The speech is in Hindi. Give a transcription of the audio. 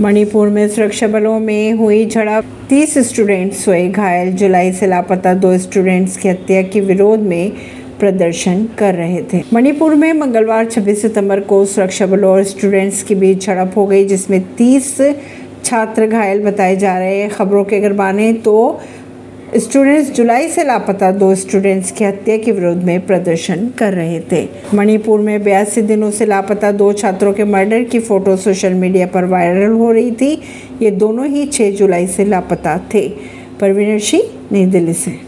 मणिपुर में सुरक्षा बलों में हुई झड़प। तीस स्टूडेंट्स हुए घायल। जुलाई से लापता दो स्टूडेंट्स की हत्या के विरोध में प्रदर्शन कर रहे थे। मणिपुर में मंगलवार 26 सितंबर को सुरक्षा बलों और स्टूडेंट्स के बीच झड़प हो गई, जिसमें 30 छात्र घायल। बताए जा रहे हैं खबरों के अगर माने तो स्टूडेंट्स जुलाई से लापता दो स्टूडेंट्स की हत्या के विरोध में प्रदर्शन कर रहे थे। मणिपुर में बयासी दिनों से लापता दो छात्रों के मर्डर की फ़ोटो सोशल मीडिया पर वायरल हो रही थी। ये दोनों ही 6 जुलाई से लापता थे। परवीन सिंह नई दिल्ली से।